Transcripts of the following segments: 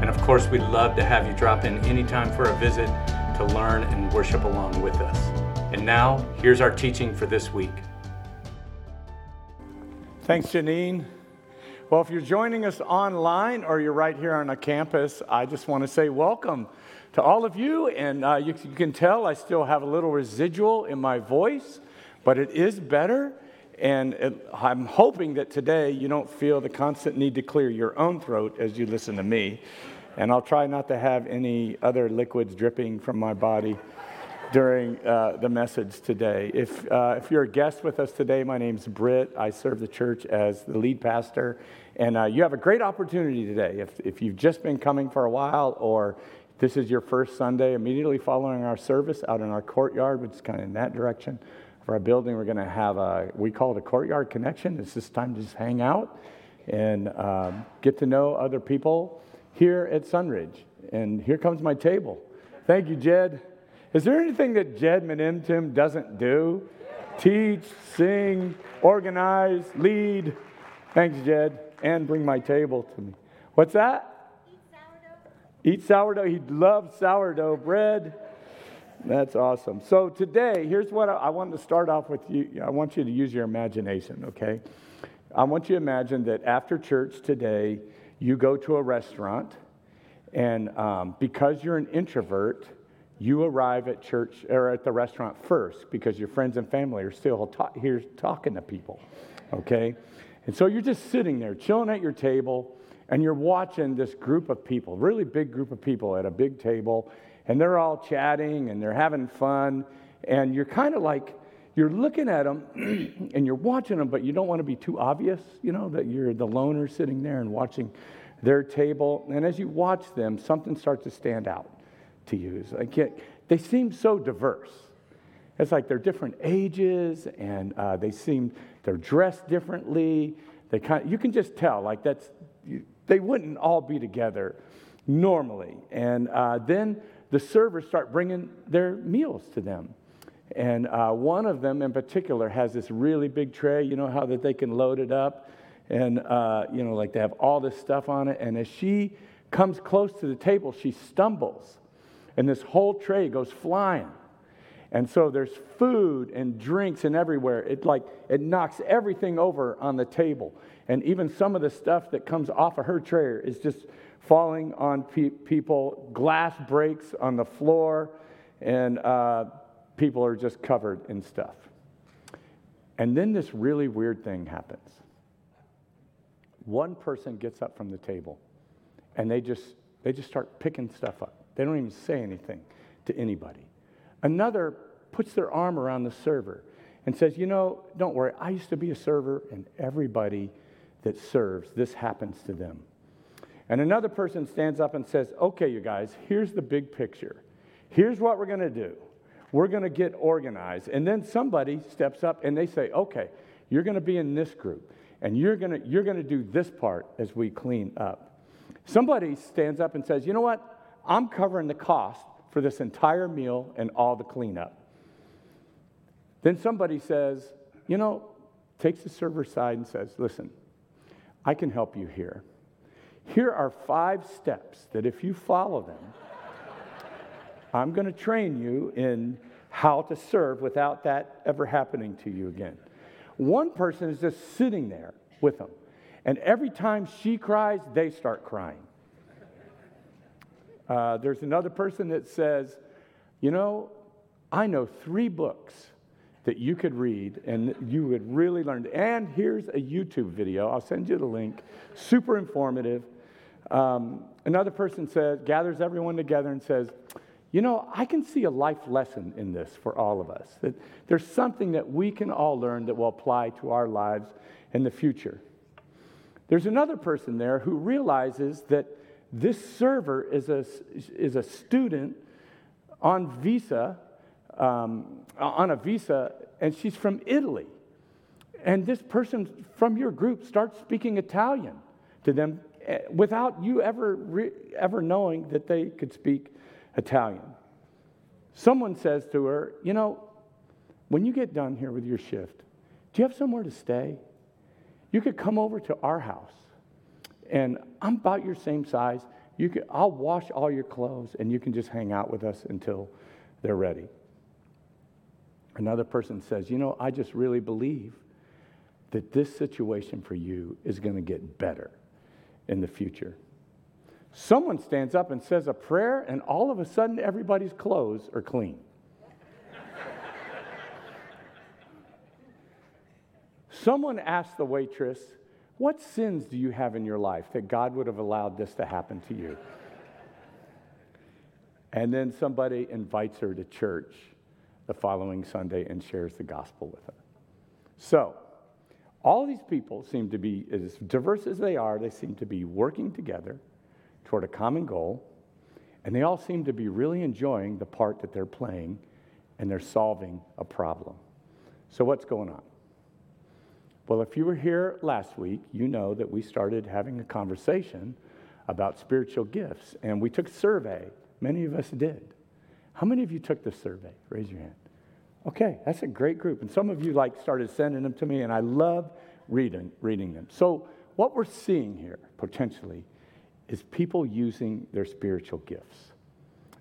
and of course, we'd love to have you drop in anytime for a visit to learn and worship along with us. And now, here's our teaching for this week. Thanks, Janine. Well, if you're joining us online or you're right here on a campus, I just want to say welcome to all of you. And uh, you, you can tell I still have a little residual in my voice, but it is better. And it, I'm hoping that today you don't feel the constant need to clear your own throat as you listen to me. And I'll try not to have any other liquids dripping from my body during uh, the message today. If, uh, if you're a guest with us today, my name's Britt. I serve the church as the lead pastor. And uh, you have a great opportunity today. If, if you've just been coming for a while or this is your first Sunday immediately following our service out in our courtyard, which is kind of in that direction, for our building. We're going to have a, we call it a courtyard connection. It's just time to just hang out and um, get to know other people here at Sunridge. And here comes my table. Thank you, Jed. Is there anything that Jed Menintim doesn't do? Teach, sing, organize, lead. Thanks, Jed. And bring my table to me. What's that? Eat sourdough. Eat sourdough. He loves sourdough bread. That's awesome. So today, here's what I, wanted to start off with you. I want you to use your imagination, okay? I want you to imagine that after church today, you go to a restaurant, and um, because you're an introvert, you arrive at church or at the restaurant first because your friends and family are still ta- here talking to people, okay? And so you're just sitting there, chilling at your table, and you're watching this group of people, really big group of people at a big table, and they're all chatting and they're having fun. And you're kind of like, you're looking at them and you're watching them, but you don't want to be too obvious, you know, that you're the loner sitting there and watching their table. And as you watch them, something starts to stand out to you. Like they seem so diverse. It's like they're different ages and uh, they seem, they're dressed differently. They kind of, you can just tell, like that's, they wouldn't all be together normally. And uh, then the servers start bringing their meals to them. And uh, one of them in particular has this really big tray, you know how that they can load it up? And, uh, you know, like they have all this stuff on it. And as she comes close to the table, she stumbles. And this whole tray goes flying. And so there's food and drinks and everywhere. It like it knocks everything over on the table. And even some of the stuff that comes off of her tray is just falling on pe- people, glass breaks on the floor, and uh, people are just covered in stuff. And then this really weird thing happens. One person gets up from the table and they just, they just start picking stuff up. They don't even say anything to anybody. Another puts their arm around the server and says, You know, don't worry, I used to be a server, and everybody that serves, this happens to them. And another person stands up and says, Okay, you guys, here's the big picture. Here's what we're going to do. We're going to get organized. And then somebody steps up and they say, Okay, you're going to be in this group, and you're going to, you're to do this part as we clean up. Somebody stands up and says, You know what? I'm covering the cost for this entire meal and all the cleanup. Then somebody says, You know, takes the server side and says, Listen, I can help you here. Here are five steps that if you follow them, I'm going to train you in how to serve without that ever happening to you again. One person is just sitting there with them, and every time she cries, they start crying. Uh, there's another person that says, You know, I know three books that you could read and you would really learn. And here's a YouTube video. I'll send you the link. Super informative. Um, another person says, gathers everyone together and says, you know, I can see a life lesson in this for all of us. That there's something that we can all learn that will apply to our lives in the future. There's another person there who realizes that This server is a, is a student on visa, um, on a visa, and she's from Italy. And this person from your group starts speaking Italian to them without you ever, ever knowing that they could speak Italian. Someone says to her, You know, when you get done here with your shift, do you have somewhere to stay? You could come over to our house, and I'm about your same size. You could, I'll wash all your clothes, and you can just hang out with us until they're ready. Another person says, You know, I just really believe that this situation for you is going to get better in the future. Someone stands up and says a prayer, and all of a sudden, everybody's clothes are clean. Someone asked the waitress, What sins do you have in your life that God would have allowed this to happen to you? And then somebody invites her to church the following Sunday and shares the gospel with her. So, all these people seem to be, as diverse as they are, they seem to be working together toward a common goal, and they all seem to be really enjoying the part that they're playing and they're solving a problem. So, what's going on? Well, if you were here last week, you know that we started having a conversation about spiritual gifts, and we took a survey. Many of us did. How many of you took the survey? Raise your hand. Okay, that's a great group. And some of you like started sending them to me, and I love reading, reading them. So, what we're seeing here potentially is people using their spiritual gifts.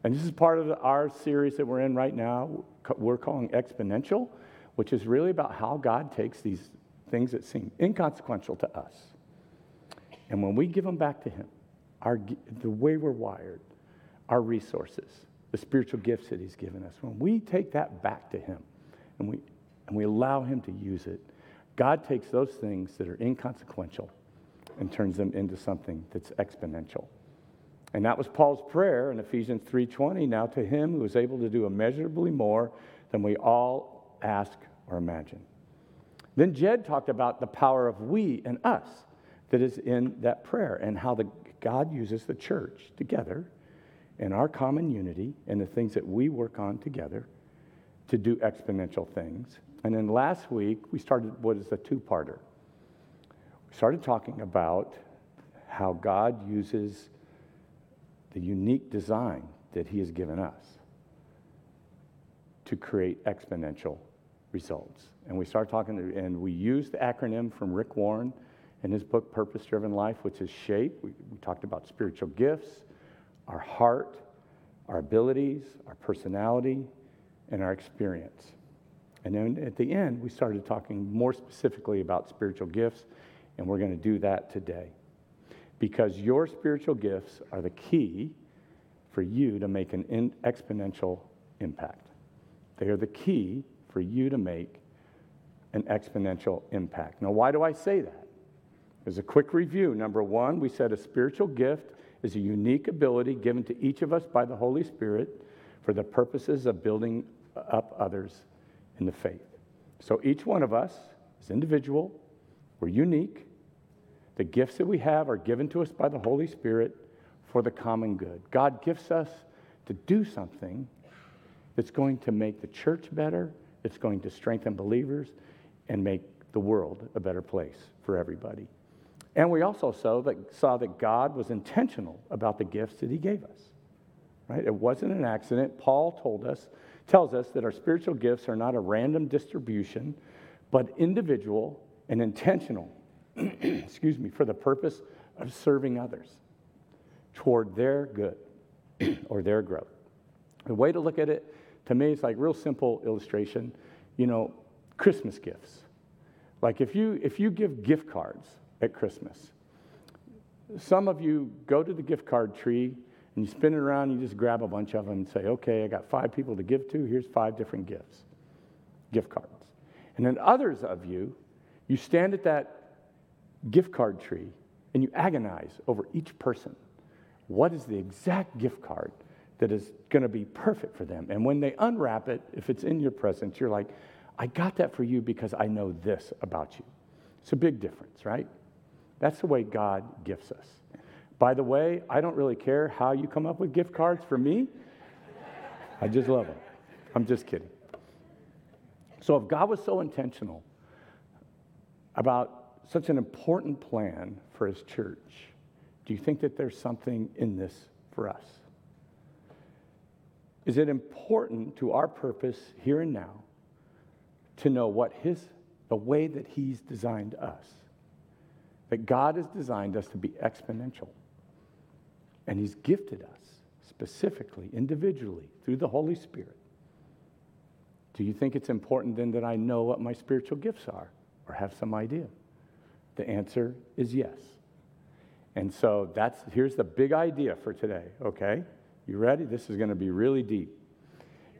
And this is part of our series that we're in right now. We're calling Exponential, which is really about how God takes these things that seem inconsequential to us. And when we give them back to Him, our, the way we're wired, our resources, the spiritual gifts that He's given us, when we take that back to Him and we, and we allow Him to use it, God takes those things that are inconsequential and turns them into something that's exponential. And that was Paul's prayer in Ephesians 3:20, now to him who is able to do immeasurably more than we all ask or imagine. Then Jed talked about the power of we and us that is in that prayer and how the, God uses the church together in our common unity and the things that we work on together to do exponential things. And then last week, we started what is a two parter. We started talking about how God uses the unique design that He has given us to create exponential results. And we started talking, and we used the acronym from Rick Warren in his book, Purpose Driven Life, which is SHAPE. We, we talked about spiritual gifts, our heart, our abilities, our personality, and our experience. And then at the end, we started talking more specifically about spiritual gifts, and we're going to do that today. Because your spiritual gifts are the key for you to make an exponential impact. They are the key for you to make an exponential impact. Now, why do I say that? As a quick review, number one, we said a spiritual gift is a unique ability given to each of us by the Holy Spirit for the purposes of building up others in the faith. So each one of us is individual, we're unique. The gifts that we have are given to us by the Holy Spirit for the common good. God gifts us to do something that's going to make the church better, that's going to strengthen believers, and make the world a better place for everybody. And we also saw that, saw that God was intentional about the gifts that He gave us. Right? It wasn't an accident. Paul told us, tells us that our spiritual gifts are not a random distribution, but individual and intentional, excuse me, for the purpose of serving others toward their good or their growth. The way to look at it, to me, is like real simple illustration. You know, Christmas gifts. Like if you if you give gift cards at Christmas, some of you go to the gift card tree and you spin it around, and you just grab a bunch of them and say, okay, I got five people to give to, here's five different gifts, gift cards. And then others of you, you stand at that gift card tree and you agonize over each person. What is the exact gift card that is going to be perfect for them? And when they unwrap it, if it's in your presence, you're like, I got that for you because I know this about you. It's a big difference, right? That's the way God gifts us. By the way, I don't really care how you come up with gift cards for me. I just love them. I'm just kidding. So, if God was so intentional about such an important plan for his church, do you think that there's something in this for us? Is it important to our purpose here and now to know what his the way that he's designed us? That God has designed us to be exponential. And he's gifted us specifically, individually, through the Holy Spirit. Do you think it's important then that I know what my spiritual gifts are or have some idea? The answer is yes. And so that's here's the big idea for today, okay? You ready? This is going to be really deep.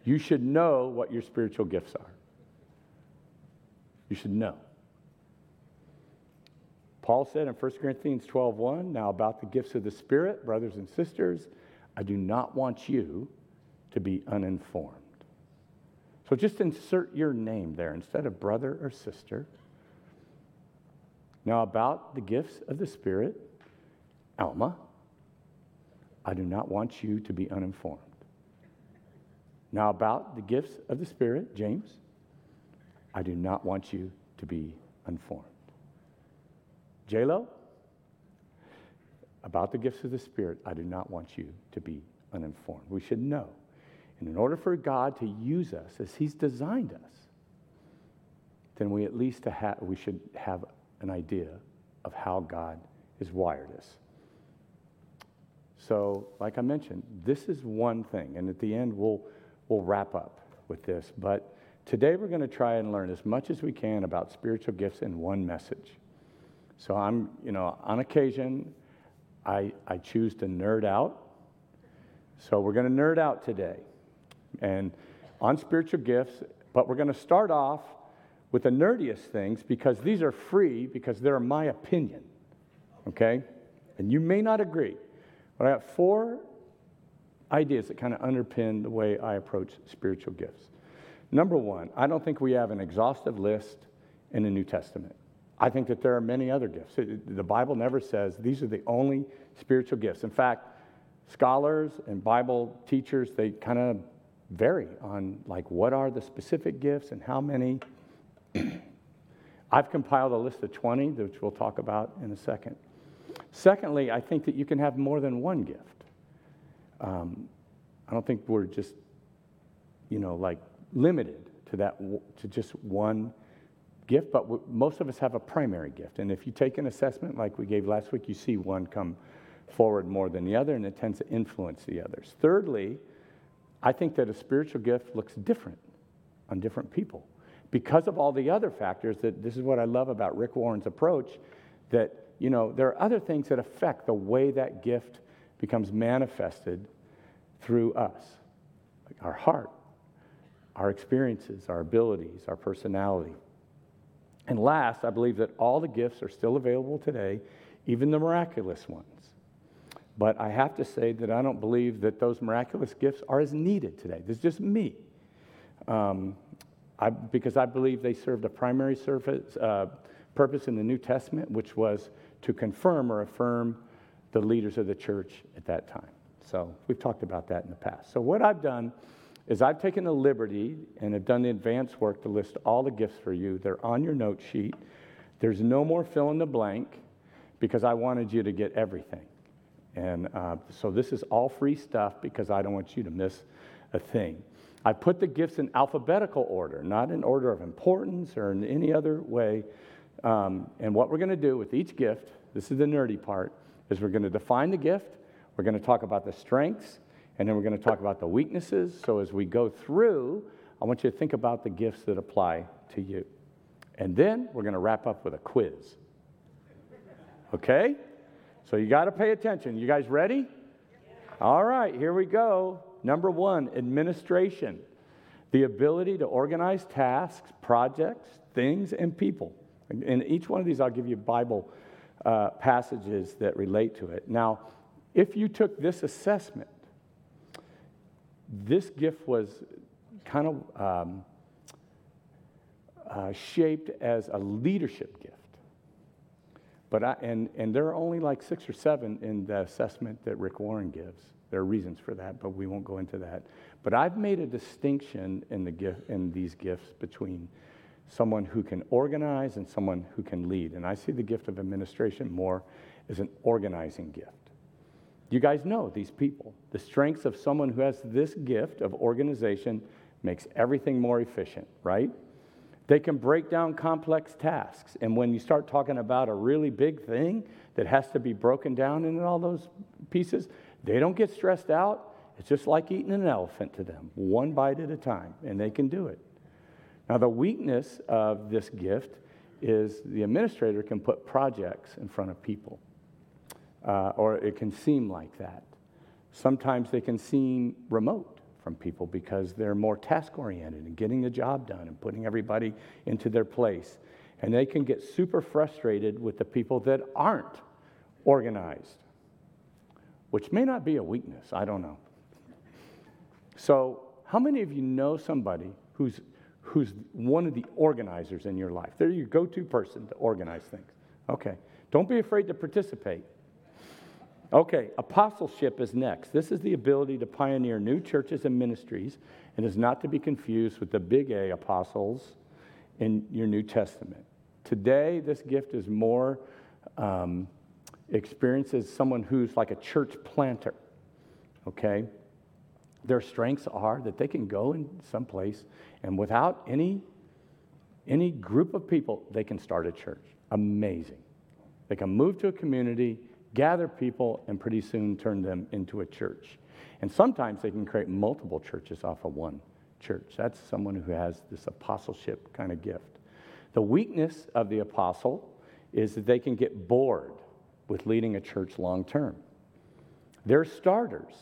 You should know what your spiritual gifts are. You should know. Paul said in 1 Corinthians 12:1, now about the gifts of the Spirit, brothers and sisters, I do not want you to be uninformed. So just insert your name there instead of brother or sister. Now, about the gifts of the Spirit, Alma, I do not want you to be uninformed. Now, about the gifts of the Spirit, James, I do not want you to be uninformed. JLo, about the gifts of the Spirit, I do not want you to be uninformed. We should know. And in order for God to use us as He's designed us, then we at least ha- we should have an idea of how God has wired us. So, like I mentioned, this is one thing, and at the end we'll, we'll wrap up with this. But today we're going to try and learn as much as we can about spiritual gifts in one message. So I'm, you know, on occasion, I, I choose to nerd out. So we're going to nerd out today and on spiritual gifts, but we're going to start off with the nerdiest things because these are free because they're my opinion. Okay? And you may not agree, but I have four ideas that kind of underpin the way I approach spiritual gifts. Number one, I don't think we have an exhaustive list in the New Testament. I think that there are many other gifts. The Bible never says these are the only spiritual gifts. In fact, scholars and Bible teachers, they kind of vary on like what are the specific gifts and how many. I've compiled a list of 20, which we'll talk about in a second. Secondly, I think that you can have more than one gift. Um, I don't think we're just, you know, like limited to that to just one gift, but most of us have a primary gift. And if you take an assessment like we gave last week, you see one come forward more than the other, and it tends to influence the others. Thirdly, I think that a spiritual gift looks different on different people because of all the other factors that this is what I love about Rick Warren's approach that you know there are other things that affect the way that gift becomes manifested through us like our heart our experiences our abilities our personality and last, I believe that all the gifts are still available today, even the miraculous ones. But I have to say that I don't believe that those miraculous gifts are as needed today. This is just me. Um, I, because I believe they served a primary surface, uh, purpose in the New Testament, which was to confirm or affirm the leaders of the church at that time. So we've talked about that in the past. So what I've done is I've taken the liberty and have done the advance work to list all the gifts for you. They're on your note sheet. There's no more fill in the blank because I wanted you to get everything. And uh, so this is all free stuff because I don't want you to miss a thing. I put the gifts in alphabetical order, not in order of importance or in any other way. Um, and what we're going to do with each gift, this is the nerdy part, is we're going to define the gift, we're going to talk about the strengths, and then we're going to talk about the weaknesses. So as we go through, I want you to think about the gifts that apply to you. And then we're going to wrap up with a quiz. Okay? So you got to pay attention. You guys ready? All right, here we go. Number one, administration. The ability to organize tasks, projects, things, and people. In each one of these, I'll give you Bible uh, passages that relate to it. Now, if you took this assessment, this gift was kind of um, uh, shaped as a leadership gift. But I, and, and there are only like six or seven in the assessment that Rick Warren gives. There are reasons for that, but we won't go into that. But I've made a distinction in, the gift, in these gifts between someone who can organize and someone who can lead. And I see the gift of administration more as an organizing gift. You guys know these people. The strengths of someone who has this gift of organization makes everything more efficient, right? They can break down complex tasks. And when you start talking about a really big thing that has to be broken down into all those pieces, they don't get stressed out. It's just like eating an elephant to them, one bite at a time, and they can do it. Now, the weakness of this gift is the administrator can put projects in front of people, uh, or it can seem like that. Sometimes they can seem remote from people because they're more task oriented and getting the job done and putting everybody into their place. And they can get super frustrated with the people that aren't organized, which may not be a weakness. I don't know. So, how many of you know somebody who's who's one of the organizers in your life. They're your go to person to organize things. Okay. Don't be afraid to participate. Okay, apostleship is next. This is the ability to pioneer new churches and ministries and is not to be confused with the big A apostles in your New Testament. Today, this gift is more um, experienced as someone who's like a church planter. Okay? Their strengths are that they can go in some place and without any, any group of people, they can start a church. Amazing. They can move to a community, gather people, and pretty soon turn them into a church. And sometimes they can create multiple churches off of one church. That's someone who has this apostleship kind of gift. The weakness of the apostle is that they can get bored with leading a church long term. They're starters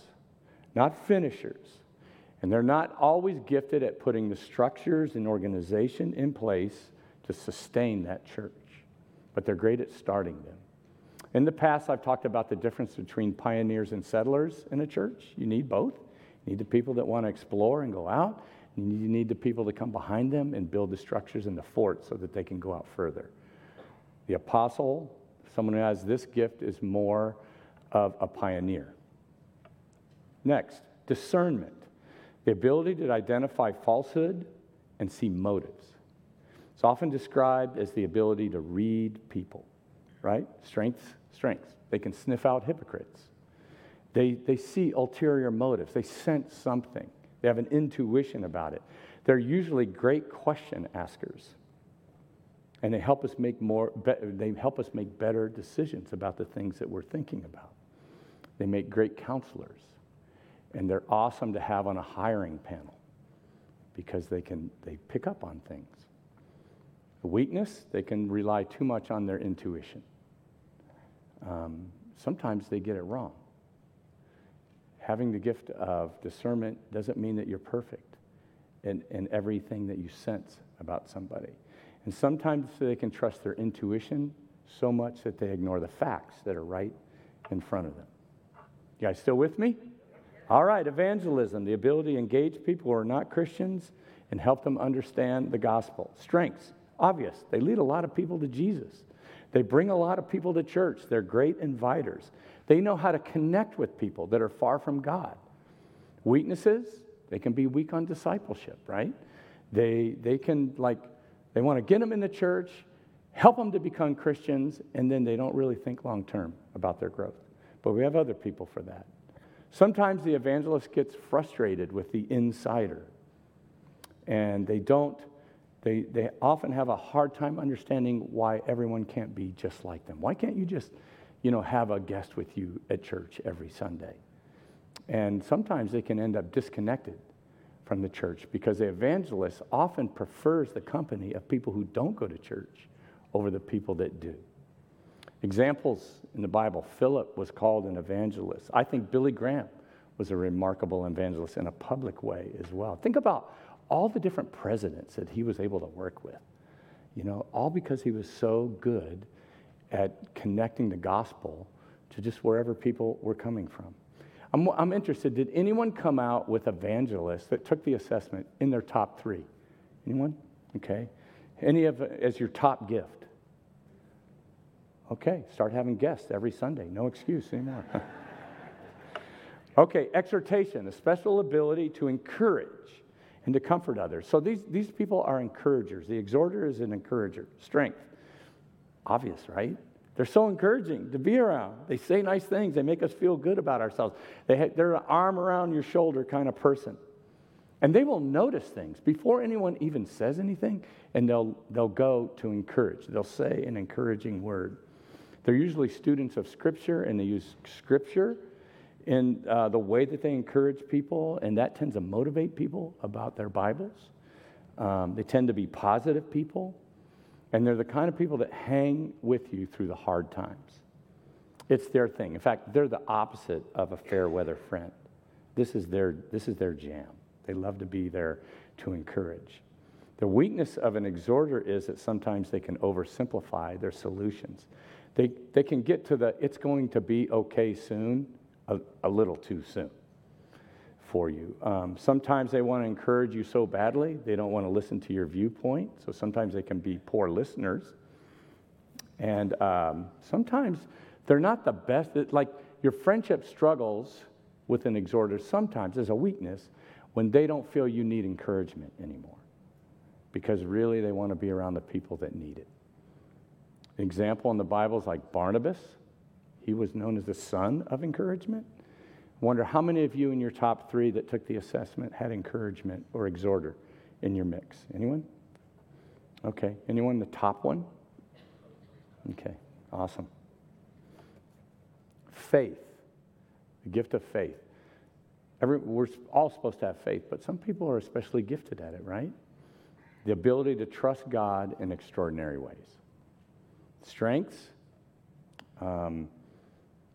not finishers. And they're not always gifted at putting the structures and organization in place to sustain that church, but they're great at starting them. In the past, I've talked about the difference between pioneers and settlers in a church. You need both. You need the people that want to explore and go out, and you need the people to come behind them and build the structures and the fort so that they can go out further. The apostle, someone who has this gift, is more of a pioneer. Next, discernment the ability to identify falsehood and see motives. It's often described as the ability to read people, right? Strengths, strengths. They can sniff out hypocrites. They, they see ulterior motives. They sense something. They have an intuition about it. They're usually great question askers. And they help us make more, they help us make better decisions about the things that we're thinking about. They make great counselors and they're awesome to have on a hiring panel because they can they pick up on things. The weakness, they can rely too much on their intuition. Um, sometimes they get it wrong. Having the gift of discernment doesn't mean that you're perfect in, in everything that you sense about somebody. And sometimes they can trust their intuition so much that they ignore the facts that are right in front of them. You guys still with me? All right, evangelism, the ability to engage people who are not Christians and help them understand the gospel. Strengths, obvious. They lead a lot of people to Jesus. They bring a lot of people to church. They're great inviters. They know how to connect with people that are far from God. Weaknesses, they can be weak on discipleship, right? They, they can, like, they want to get them in the church, help them to become Christians, and then they don't really think long term about their growth. But we have other people for that. Sometimes the evangelist gets frustrated with the insider, and they don't, they, they often have a hard time understanding why everyone can't be just like them. Why can't you just, you know, have a guest with you at church every Sunday? And sometimes they can end up disconnected from the church because the evangelist often prefers the company of people who don't go to church over the people that do. Examples in the Bible Philip was called an evangelist. I think Billy Graham was a remarkable evangelist in a public way as well. Think about all the different presidents that he was able to work with, you know, all because he was so good at connecting the gospel to just wherever people were coming from. I'm, I'm interested, did anyone come out with evangelists that took the assessment in their top three? Anyone? Okay. Any of as your top gift? Okay, start having guests every Sunday. No excuse anymore. okay, exhortation, a special ability to encourage and to comfort others. So these, these people are encouragers. The exhorter is an encourager. Strength, obvious, right? They're so encouraging to be around. They say nice things. They make us feel good about ourselves. They ha- they're an arm around your shoulder kind of person. And they will notice things before anyone even says anything, and they'll, they'll go to encourage. They'll say an encouraging word. They're usually students of Scripture, and they use Scripture in uh, the way that they encourage people, and that tends to motivate people about their Bibles. Um, they tend to be positive people. And they're the kind of people that hang with you through the hard times. It's their thing. In fact, they're the opposite of a fair weather friend. This is their, this is their jam. They love to be there to encourage. The weakness of an exhorter is that sometimes they can oversimplify their solutions. They, they can get to the it's going to be okay soon a, a little too soon for you. Um, sometimes they want to encourage you so badly, they don't want to listen to your viewpoint. So sometimes they can be poor listeners. And um, sometimes they're not the best. Like your friendship struggles with an exhorter sometimes as a weakness when they don't feel you need encouragement anymore. Because really they want to be around the people that need it. An example in the Bible is like Barnabas. He was known as the son of encouragement. Wonder how many of you in your top three that took the assessment had encouragement or exhorter in your mix? Anyone? Okay. Anyone the top one? Okay. Awesome. Faith, the gift of faith. Every, we're all supposed to have faith, but some people are especially gifted at it, right? The ability to trust God in extraordinary ways. Strengths, um,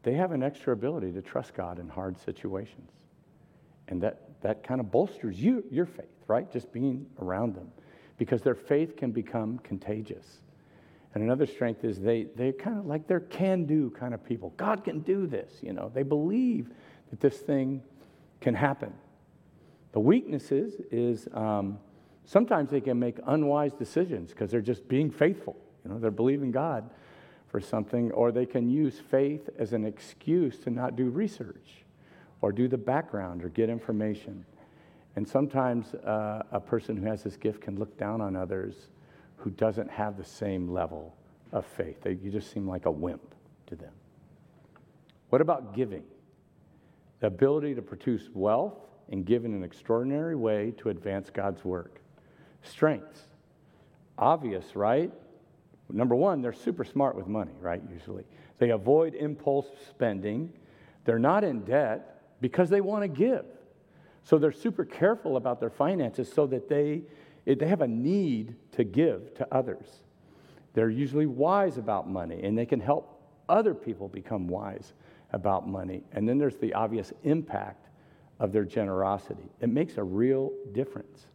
they have an extra ability to trust God in hard situations. And that, that kind of bolsters you, your faith, right? Just being around them. Because their faith can become contagious. And another strength is they, they kind of like they're can do kind of people. God can do this, you know. They believe that this thing can happen. The weaknesses is um, sometimes they can make unwise decisions because they're just being faithful. You know, they're believing God for something, or they can use faith as an excuse to not do research or do the background or get information. And sometimes uh, a person who has this gift can look down on others who doesn't have the same level of faith. They, you just seem like a wimp to them. What about giving? The ability to produce wealth and give in an extraordinary way to advance God's work. Strengths. Obvious, right? Number one, they're super smart with money, right? Usually. They avoid impulse spending. They're not in debt because they want to give. So they're super careful about their finances so that they, they have a need to give to others. They're usually wise about money and they can help other people become wise about money. And then there's the obvious impact of their generosity. It makes a real difference.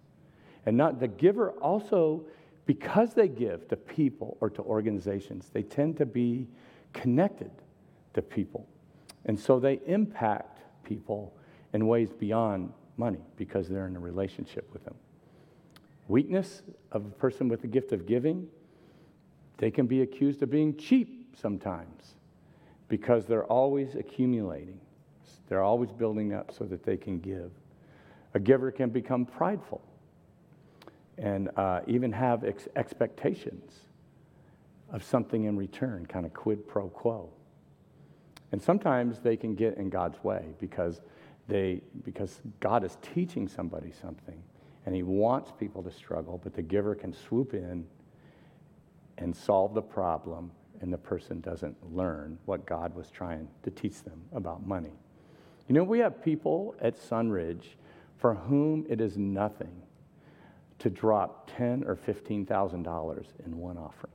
And not the giver also because they give to people or to organizations, they tend to be connected to people. And so they impact people in ways beyond money because they're in a relationship with them. Weakness of a person with the gift of giving, they can be accused of being cheap sometimes because they're always accumulating. They're always building up so that they can give. A giver can become prideful and uh, even have ex- expectations of something in return, kind of quid pro quo. And sometimes they can get in God's way because, they, because God is teaching somebody something and He wants people to struggle, but the giver can swoop in and solve the problem, and the person doesn't learn what God was trying to teach them about money. You know, we have people at Sunridge for whom it is nothing to drop ten or fifteen thousand dollars in one offering.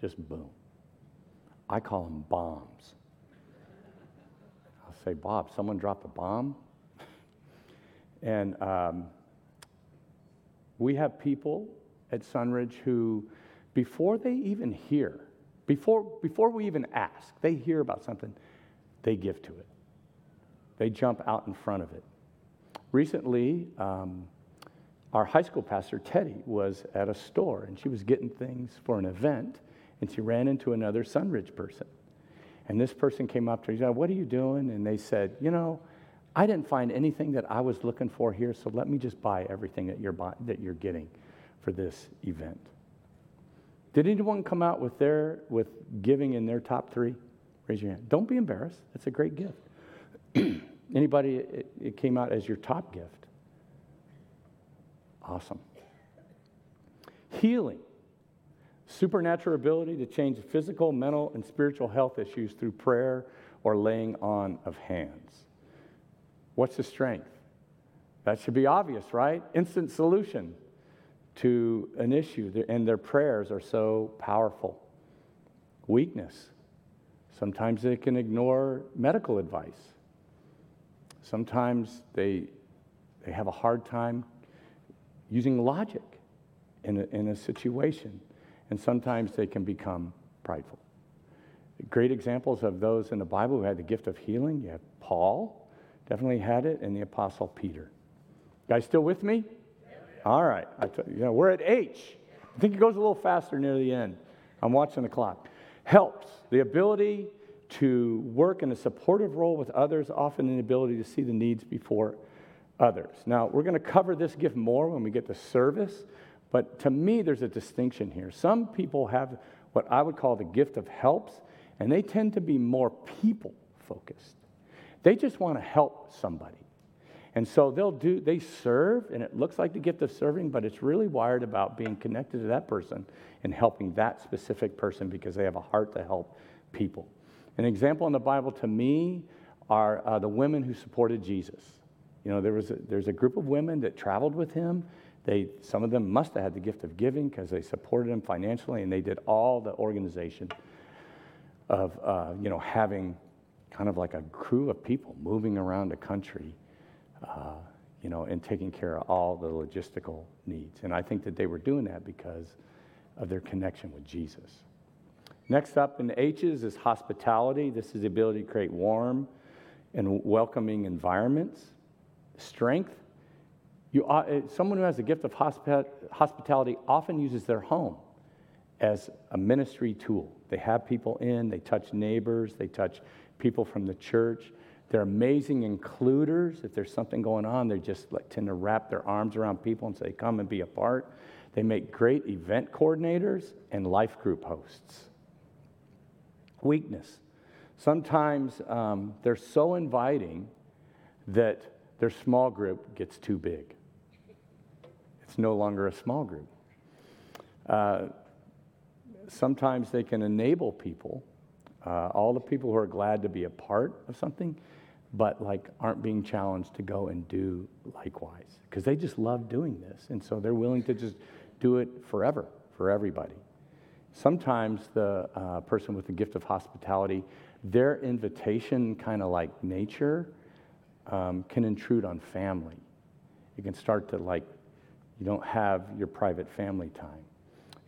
Just boom. I call them bombs. I'll say, Bob, someone dropped a bomb. and um, we have people at Sunridge who, before they even hear, before, before we even ask, they hear about something, they give to it. They jump out in front of it. Recently, um, our high school pastor, Teddy, was at a store and she was getting things for an event and she ran into another Sunridge person. And this person came up to her, and said, What are you doing? And they said, You know, I didn't find anything that I was looking for here, so let me just buy everything that you're, buy- that you're getting for this event. Did anyone come out with their with giving in their top three? Raise your hand. Don't be embarrassed. That's a great gift. Anybody it, it came out as your top gift? Awesome. Healing. Supernatural ability to change physical, mental, and spiritual health issues through prayer or laying on of hands. What's the strength? That should be obvious, right? Instant solution to an issue, and their prayers are so powerful. Weakness. Sometimes they can ignore medical advice. Sometimes they, they have a hard time using logic in a, in a situation, and sometimes they can become prideful. Great examples of those in the Bible who had the gift of healing. You have Paul, definitely had it, and the Apostle Peter. Guys, still with me? All right. you know, we're at H. I think it goes a little faster near the end. I'm watching the clock. Helps the ability to work in a supportive role with others, often an ability to see the needs before others. Now, we're going to cover this gift more when we get to service, but to me, there's a distinction here. Some people have what I would call the gift of helps, and they tend to be more people focused. They just want to help somebody. And so they'll do, they serve, and it looks like the gift of serving, but it's really wired about being connected to that person and helping that specific person because they have a heart to help people. An example in the Bible to me are uh, the women who supported Jesus. You know, there was a, there's a group of women that traveled with him. They, some of them must have had the gift of giving because they supported him financially, and they did all the organization of, uh, you know, having kind of like a crew of people moving around the country, uh, you know, and taking care of all the logistical needs. And I think that they were doing that because of their connection with Jesus. Next up in the H's is hospitality. This is the ability to create warm and welcoming environments. Strength. You, uh, someone who has the gift of hospitality often uses their home as a ministry tool. They have people in, they touch neighbors, they touch people from the church. They're amazing includers. If there's something going on, they just like, tend to wrap their arms around people and say, Come and be a part. They make great event coordinators and life group hosts weakness. Sometimes um, they're so inviting that their small group gets too big. It's no longer a small group. Uh, sometimes they can enable people, uh, all the people who are glad to be a part of something, but like aren't being challenged to go and do likewise because they just love doing this. And so they're willing to just do it forever for everybody. Sometimes the uh, person with the gift of hospitality, their invitation, kind of like nature, um, can intrude on family. It can start to like, you don't have your private family time.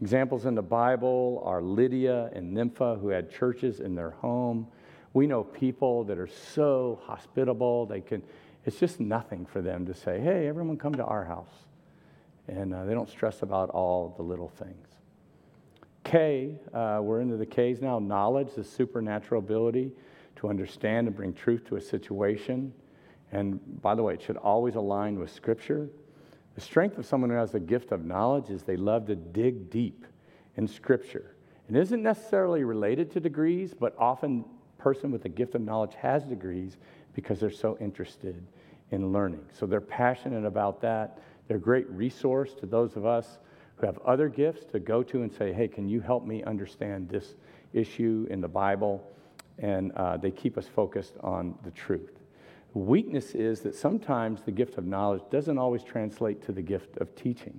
Examples in the Bible are Lydia and Nympha, who had churches in their home. We know people that are so hospitable, they can, it's just nothing for them to say, hey, everyone come to our house. And uh, they don't stress about all the little things. K, uh, we're into the K's now knowledge, the supernatural ability to understand and bring truth to a situation. And by the way, it should always align with Scripture. The strength of someone who has the gift of knowledge is they love to dig deep in Scripture. It isn't necessarily related to degrees, but often person with the gift of knowledge has degrees because they're so interested in learning. So they're passionate about that. They're a great resource to those of us who have other gifts to go to and say, hey, can you help me understand this issue in the Bible? And uh, they keep us focused on the truth. Weakness is that sometimes the gift of knowledge doesn't always translate to the gift of teaching.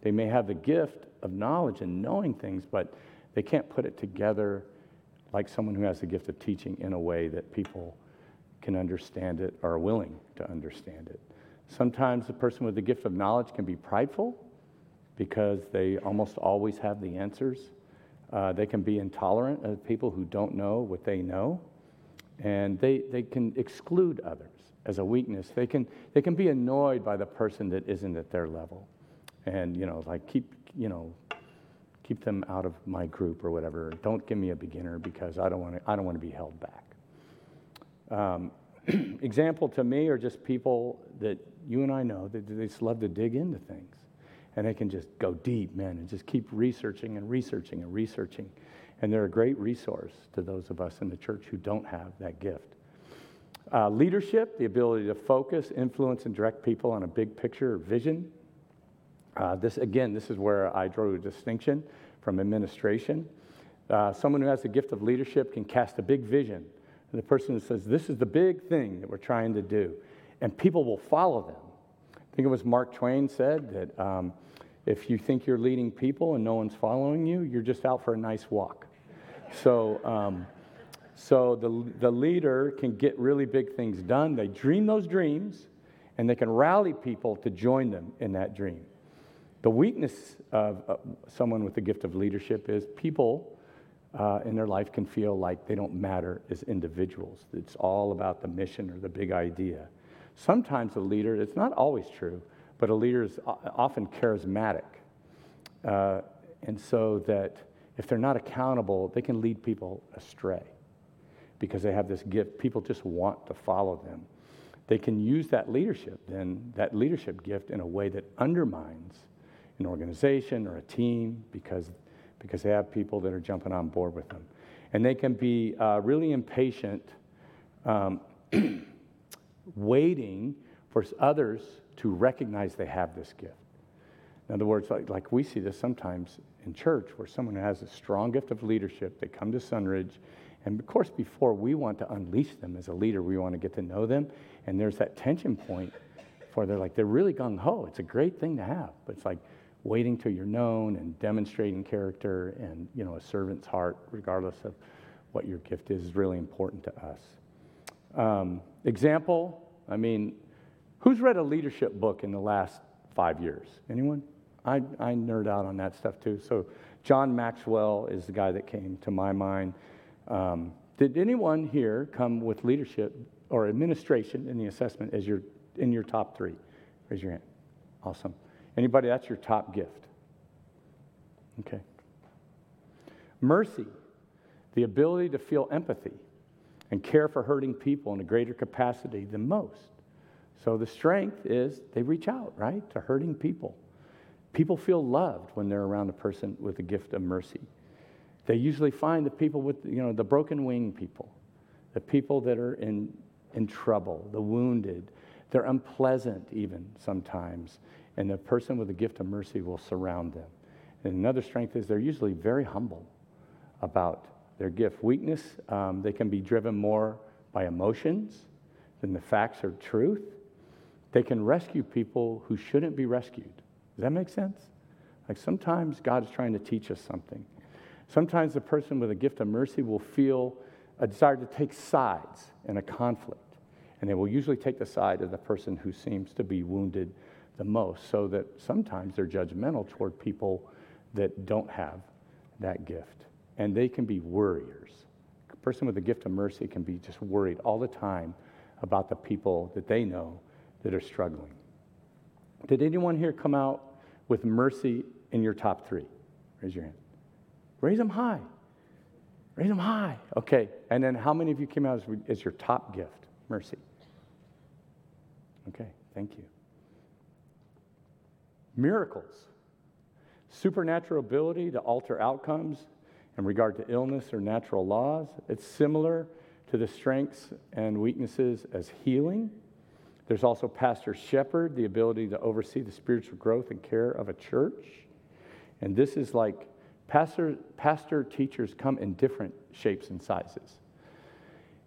They may have the gift of knowledge and knowing things, but they can't put it together like someone who has the gift of teaching in a way that people can understand it or are willing to understand it. Sometimes the person with the gift of knowledge can be prideful because they almost always have the answers. Uh, they can be intolerant of people who don't know what they know, and they, they can exclude others as a weakness. They can, they can be annoyed by the person that isn't at their level. And, you know, like keep, you know, keep them out of my group or whatever. Don't give me a beginner because I don't want to, I don't want to be held back. Um, example to me are just people that you and I know that they just love to dig into things. And they can just go deep, man, and just keep researching and researching and researching. And they're a great resource to those of us in the church who don't have that gift. Uh, leadership, the ability to focus, influence, and direct people on a big picture vision. Uh, this, again, this is where I draw a distinction from administration. Uh, someone who has the gift of leadership can cast a big vision. And the person who says, This is the big thing that we're trying to do. And people will follow them. I think it was Mark Twain said that um, if you think you're leading people and no one's following you, you're just out for a nice walk. So, um, so the, the leader can get really big things done. They dream those dreams, and they can rally people to join them in that dream. The weakness of uh, someone with the gift of leadership is people uh, in their life can feel like they don't matter as individuals. It's all about the mission or the big idea. Sometimes a leader, it's not always true, but a leader is often charismatic. Uh, and so that if they're not accountable, they can lead people astray because they have this gift. People just want to follow them. They can use that leadership, then, that leadership gift in a way that undermines an organization or a team because, because they have people that are jumping on board with them. And they can be uh, really impatient, um, waiting for others to recognize they have this gift. In other words, like, like we see this sometimes in church where someone has a strong gift of leadership, they come to Sunridge, and of course, before we want to unleash them as a leader, we want to get to know them. And there's that tension point for they're like, they're really gung ho. It's a great thing to have, but it's like waiting till you're known and demonstrating character and, you know, a servant's heart, regardless of what your gift is, is really important to us. Um, example, I mean, who's read a leadership book in the last five years? Anyone? I, I nerd out on that stuff too. So, John Maxwell is the guy that came to my mind. Um, did anyone here come with leadership or administration in the assessment as your in your top three? Raise your hand. Awesome. Anybody? That's your top gift. Okay. Mercy, the ability to feel empathy and care for hurting people in a greater capacity than most. So the strength is they reach out, right, to hurting people. People feel loved when they're around a person with a gift of mercy. They usually find the people with, you know, the broken wing people, the people that are in, in trouble, the wounded. They're unpleasant even sometimes. And the person with the gift of mercy will surround them. And another strength is they're usually very humble about their gift. Weakness, um, they can be driven more by emotions than the facts or truth. They can rescue people who shouldn't be rescued. Does that make sense? Like sometimes God is trying to teach us something. Sometimes the person with a gift of mercy will feel a desire to take sides in a conflict. And they will usually take the side of the person who seems to be wounded the most, so that sometimes they're judgmental toward people that don't have that gift. And they can be worriers. A person with a gift of mercy can be just worried all the time about the people that they know that are struggling. Did anyone here come out with mercy in your top three? Raise your hand. Raise them high. Raise them high. Okay. And then how many of you came out as, as your top gift? Mercy. Okay. Thank you. Miracles. Supernatural ability to alter outcomes in regard to illness or natural laws. It's similar to the strengths and weaknesses as healing. There's also pastor shepherd, the ability to oversee the spiritual growth and care of a church. And this is like Pastor, pastor teachers come in different shapes and sizes.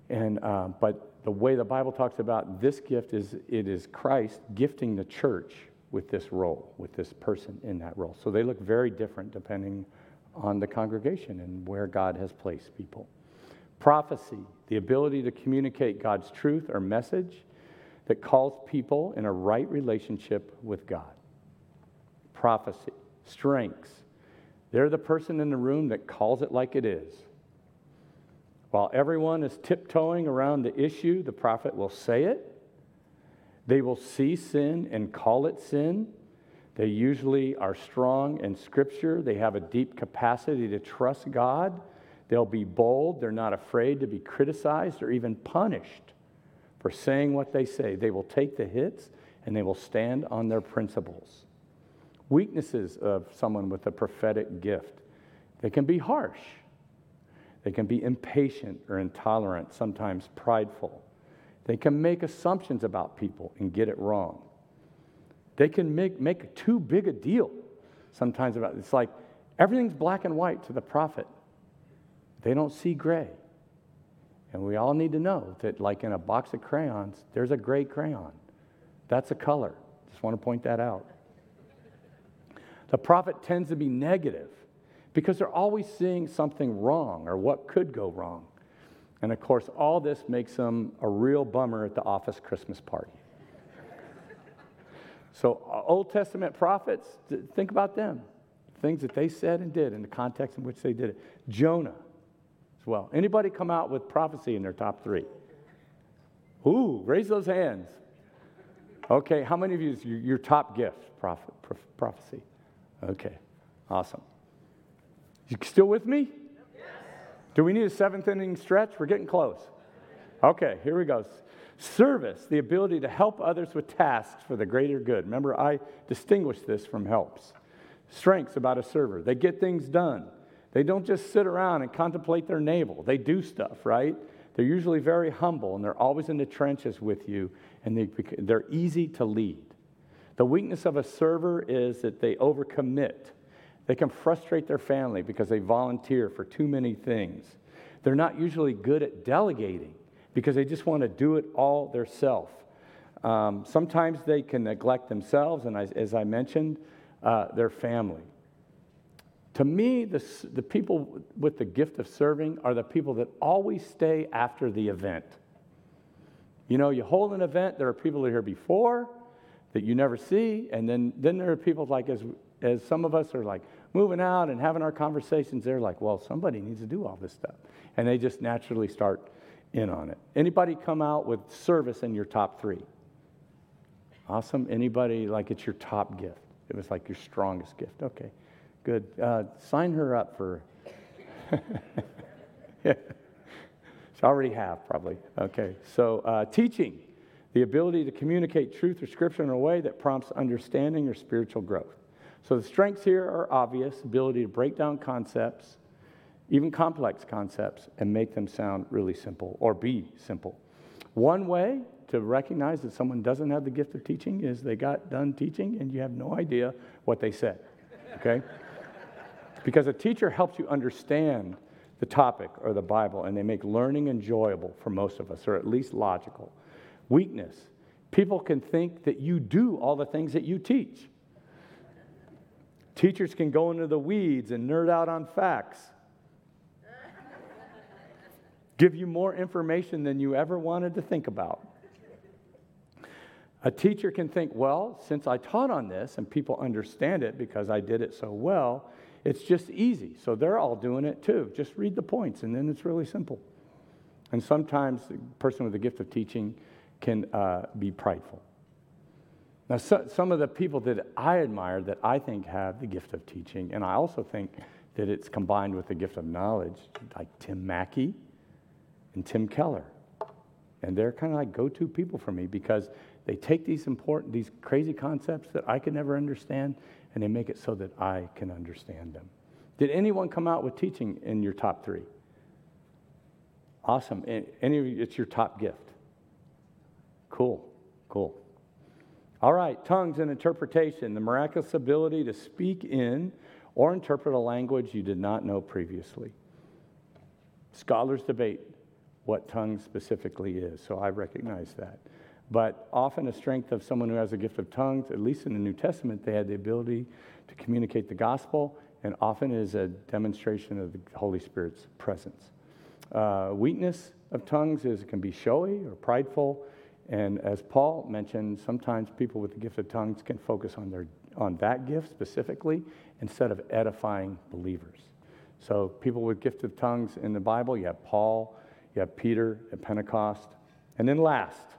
And, uh, but the way the Bible talks about this gift is it is Christ gifting the church with this role, with this person in that role. So they look very different depending on the congregation and where God has placed people. Prophecy, the ability to communicate God's truth or message that calls people in a right relationship with God. Prophecy, strengths, they're the person in the room that calls it like it is. While everyone is tiptoeing around the issue, the prophet will say it. They will see sin and call it sin. They usually are strong in Scripture. They have a deep capacity to trust God. They'll be bold. They're not afraid to be criticized or even punished for saying what they say. They will take the hits and they will stand on their principles. Weaknesses of someone with a prophetic gift they can be harsh, they can be impatient or intolerant, sometimes prideful. They can make assumptions about people and get it wrong. They can make, make too big a deal sometimes about it. It's like everything's black and white to the prophet. They don't see gray. And we all need to know that, like in a box of crayons, there's a gray crayon. That's a color. Just want to point that out. The prophet tends to be negative because they're always seeing something wrong or what could go wrong. And of course, all this makes them a real bummer at the office Christmas party. so, uh, Old Testament prophets, think about them, things that they said and did in the context in which they did it. Jonah as well. Anybody come out with prophecy in their top three? Ooh, raise those hands. Okay, how many of you, your, your top gift, prophet, prophecy? Okay, awesome. You still with me? Do we need a seventh inning stretch? We're getting close. Okay, here we go. Service, the ability to help others with tasks for the greater good. Remember, I distinguish this from helps. Strengths about a server. They get things done. They don't just sit around and contemplate their navel. They do stuff, right? They're usually very humble and they're always in the trenches with you and they, they're easy to lead. The weakness of a server is that they overcommit they can frustrate their family because they volunteer for too many things. They're not usually good at delegating because they just want to do it all themselves. Um, sometimes they can neglect themselves, and as, I mentioned, uh, their family. To me, the, the people with the gift of serving are the people that always stay after the event. You know, you hold an event, there are people that are here before that you never see, and then, then there are people like as, as some of us are like, moving out and having our conversations, they're like, well, somebody needs to do all this stuff. And they just naturally start in on it. Anybody come out with service in your top three? Awesome. Anybody like it's your top gift? It was like your strongest gift. Okay, good. Uh, sign her up for. yeah. She already have, probably. Okay, so uh, teaching, the ability to communicate truth or scripture in a way that prompts understanding or spiritual growth. So the strengths here are obvious ability to break down concepts, even complex concepts, and make them sound really simple or be simple. One way to recognize that someone doesn't have the gift of teaching is they got done teaching and you have no idea what they said. Okay? because a teacher helps you understand the topic or the Bible and they make learning enjoyable for most of us, or at least logical. Weakness people can think that you do all the things that you teach. Teachers can go into the weeds and nerd out on facts. Give you more information than you ever wanted to think about. A teacher can think, well, since I taught on this and people understand it because I did it so well, it's just easy. So they're all doing it too. Just read the points and then it's really simple. And sometimes the person with the gift of teaching can uh, be prideful. Now, so, some of the people that I admire that I think have the gift of teaching, and I also think that it's combined with the gift of knowledge, like Tim Mackie and Tim Keller. And they're kind of like go to people for me because they take these important, these crazy concepts that I could never understand, and they make it so that I can understand them. Did anyone come out with teaching in your top three? Awesome. Any of it's your top gift. Cool, cool. All right, tongues and interpretation, the miraculous ability to speak in or interpret a language you did not know previously. Scholars debate what tongue specifically is, so I recognize that. But often, a strength of someone who has a gift of tongues, at least in the New Testament, they had the ability to communicate the gospel, and often is a demonstration of the Holy Spirit's presence. Uh, weakness of tongues is it can be showy or prideful and as Paul mentioned, sometimes people with the gift of tongues can focus on, their, on that gift specifically instead of edifying believers. So, people with gift of tongues in the Bible, you have Paul, you have Peter at Pentecost. And then last,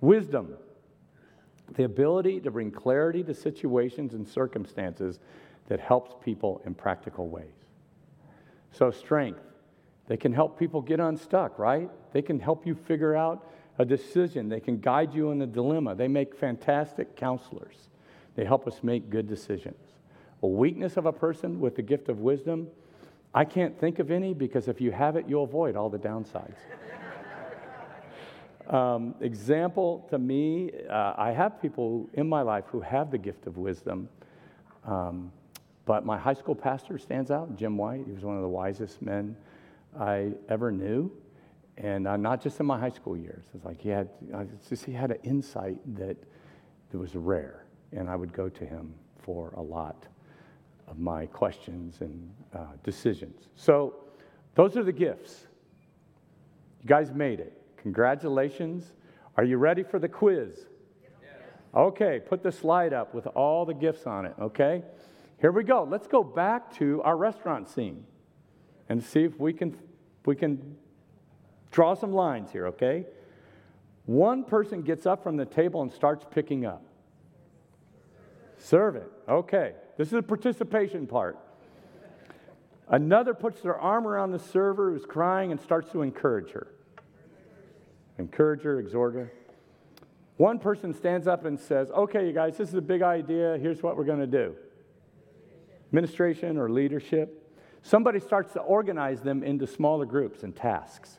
wisdom, the ability to bring clarity to situations and circumstances that helps people in practical ways. So, strength, they can help people get unstuck, right? They can help you figure out a decision. They can guide you in a dilemma. They make fantastic counselors. They help us make good decisions. A weakness of a person with the gift of wisdom, I can't think of any because if you have it, you'll avoid all the downsides. um, example to me, uh, I have people in my life who have the gift of wisdom. Um, but my high school pastor stands out, Jim White. He was one of the wisest men I ever knew. And uh, not just in my high school years. It's like he had, just, he had an insight that, that was rare. And I would go to him for a lot of my questions and uh, decisions. So, those are the gifts. You guys made it. Congratulations. Are you ready for the quiz? Okay, put the slide up with all the gifts on it, okay? Here we go. Let's go back to our restaurant scene and see if we can, we can draw some lines here, okay? One person gets up from the table and starts picking up. Serve it. Okay. This is the participation part. Another puts their arm around the server who's crying and starts to encourage her. Encourage her, exhort her. One person stands up and says, Okay, you guys, this is a big idea. Here's what we're going to do administration or leadership. Somebody starts to organize them into smaller groups and tasks.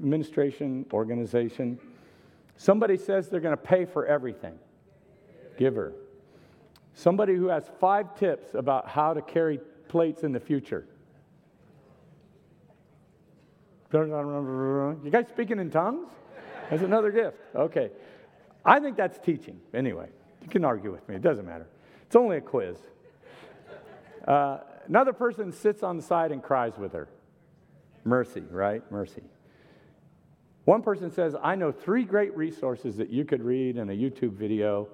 Administration, organization. Somebody says they're going to pay for everything. Giver. Somebody who has five tips about how to carry plates in the future. You guys speaking in tongues? That's another gift. Okay. I think that's teaching. Anyway, you can argue with me. It doesn't matter. It's only a quiz. Uh, another person sits on the side and cries with her. Mercy, right? Mercy. One person says, I know three great resources that you could read in a YouTube video.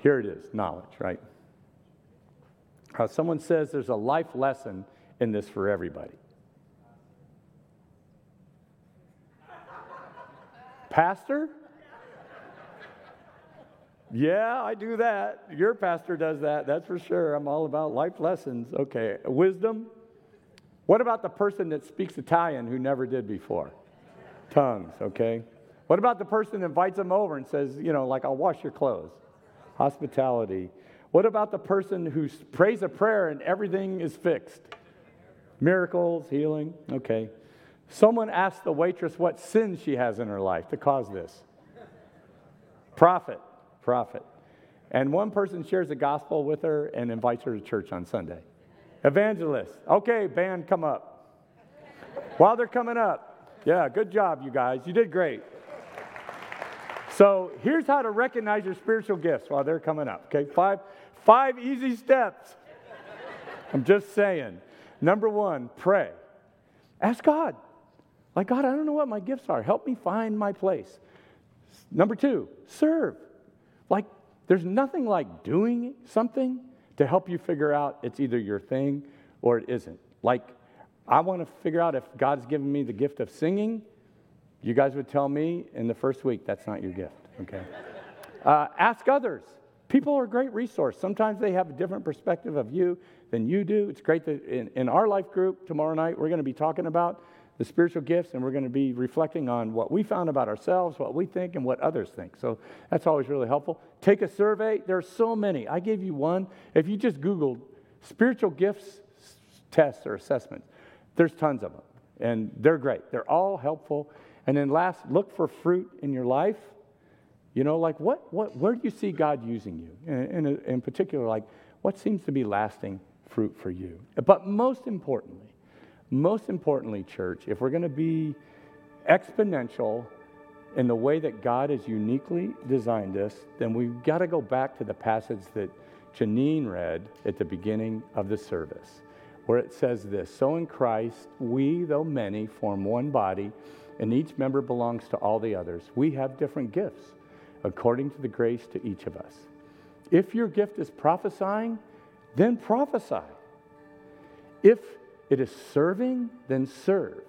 Here it is knowledge, right? Uh, someone says there's a life lesson in this for everybody. Pastor? Yeah, I do that. Your pastor does that, that's for sure. I'm all about life lessons. Okay, wisdom. What about the person that speaks Italian who never did before? Tongues, okay? What about the person that invites them over and says, you know, like, I'll wash your clothes? Hospitality. What about the person who prays a prayer and everything is fixed? Miracles, healing, okay. Someone asked the waitress what sin she has in her life to cause this. Prophet prophet. And one person shares the gospel with her and invites her to church on Sunday. Evangelist. Okay, band, come up. While they're coming up, yeah, good job, you guys. You did great. So here's how to recognize your spiritual gifts while they're coming up. Okay, five, five easy steps. I'm just saying. Number one, pray. Ask God. Like, God, I don't know what my gifts are. Help me find my place. Number two, serve. Like, there's nothing like doing something to help you figure out it's either your thing or it isn't. Like, I want to figure out if God's given me the gift of singing. You guys would tell me in the first week that's not your gift, okay? Uh, ask others. People are a great resource. Sometimes they have a different perspective of you than you do. It's great that in, in our life group tomorrow night, we're going to be talking about the spiritual gifts, and we're going to be reflecting on what we found about ourselves, what we think, and what others think. So that's always really helpful. Take a survey. There are so many. I gave you one. If you just Googled spiritual gifts tests or assessments, there's tons of them, and they're great. They're all helpful. And then last, look for fruit in your life. You know, like what, what, where do you see God using you? In, in, in particular, like what seems to be lasting fruit for you? But most importantly, most importantly, church, if we're going to be exponential in the way that God has uniquely designed us, then we've got to go back to the passage that Janine read at the beginning of the service, where it says this So in Christ, we, though many, form one body, and each member belongs to all the others. We have different gifts according to the grace to each of us. If your gift is prophesying, then prophesy. If it is serving, then serve.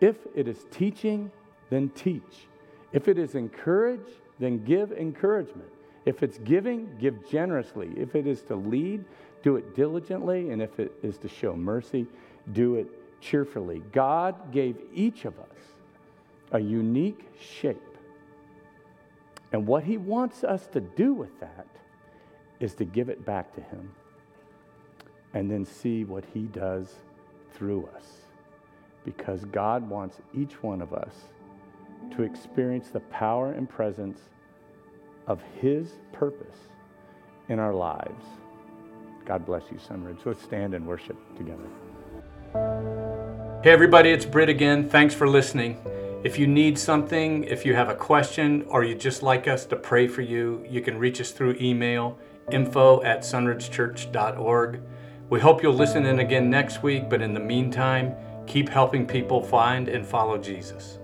If it is teaching, then teach. If it is encourage, then give encouragement. If it's giving, give generously. If it is to lead, do it diligently. And if it is to show mercy, do it cheerfully. God gave each of us a unique shape. And what He wants us to do with that is to give it back to Him and then see what He does through us. Because God wants each one of us to experience the power and presence of His purpose in our lives. God bless you, Sunridge. Let's stand and worship together. Hey, everybody, it's Britt again. Thanks for listening. If you need something, if you have a question, or you'd just like us to pray for you, you can reach us through email info at sunridgechurch.org. We hope you'll listen in again next week, but in the meantime, keep helping people find and follow Jesus.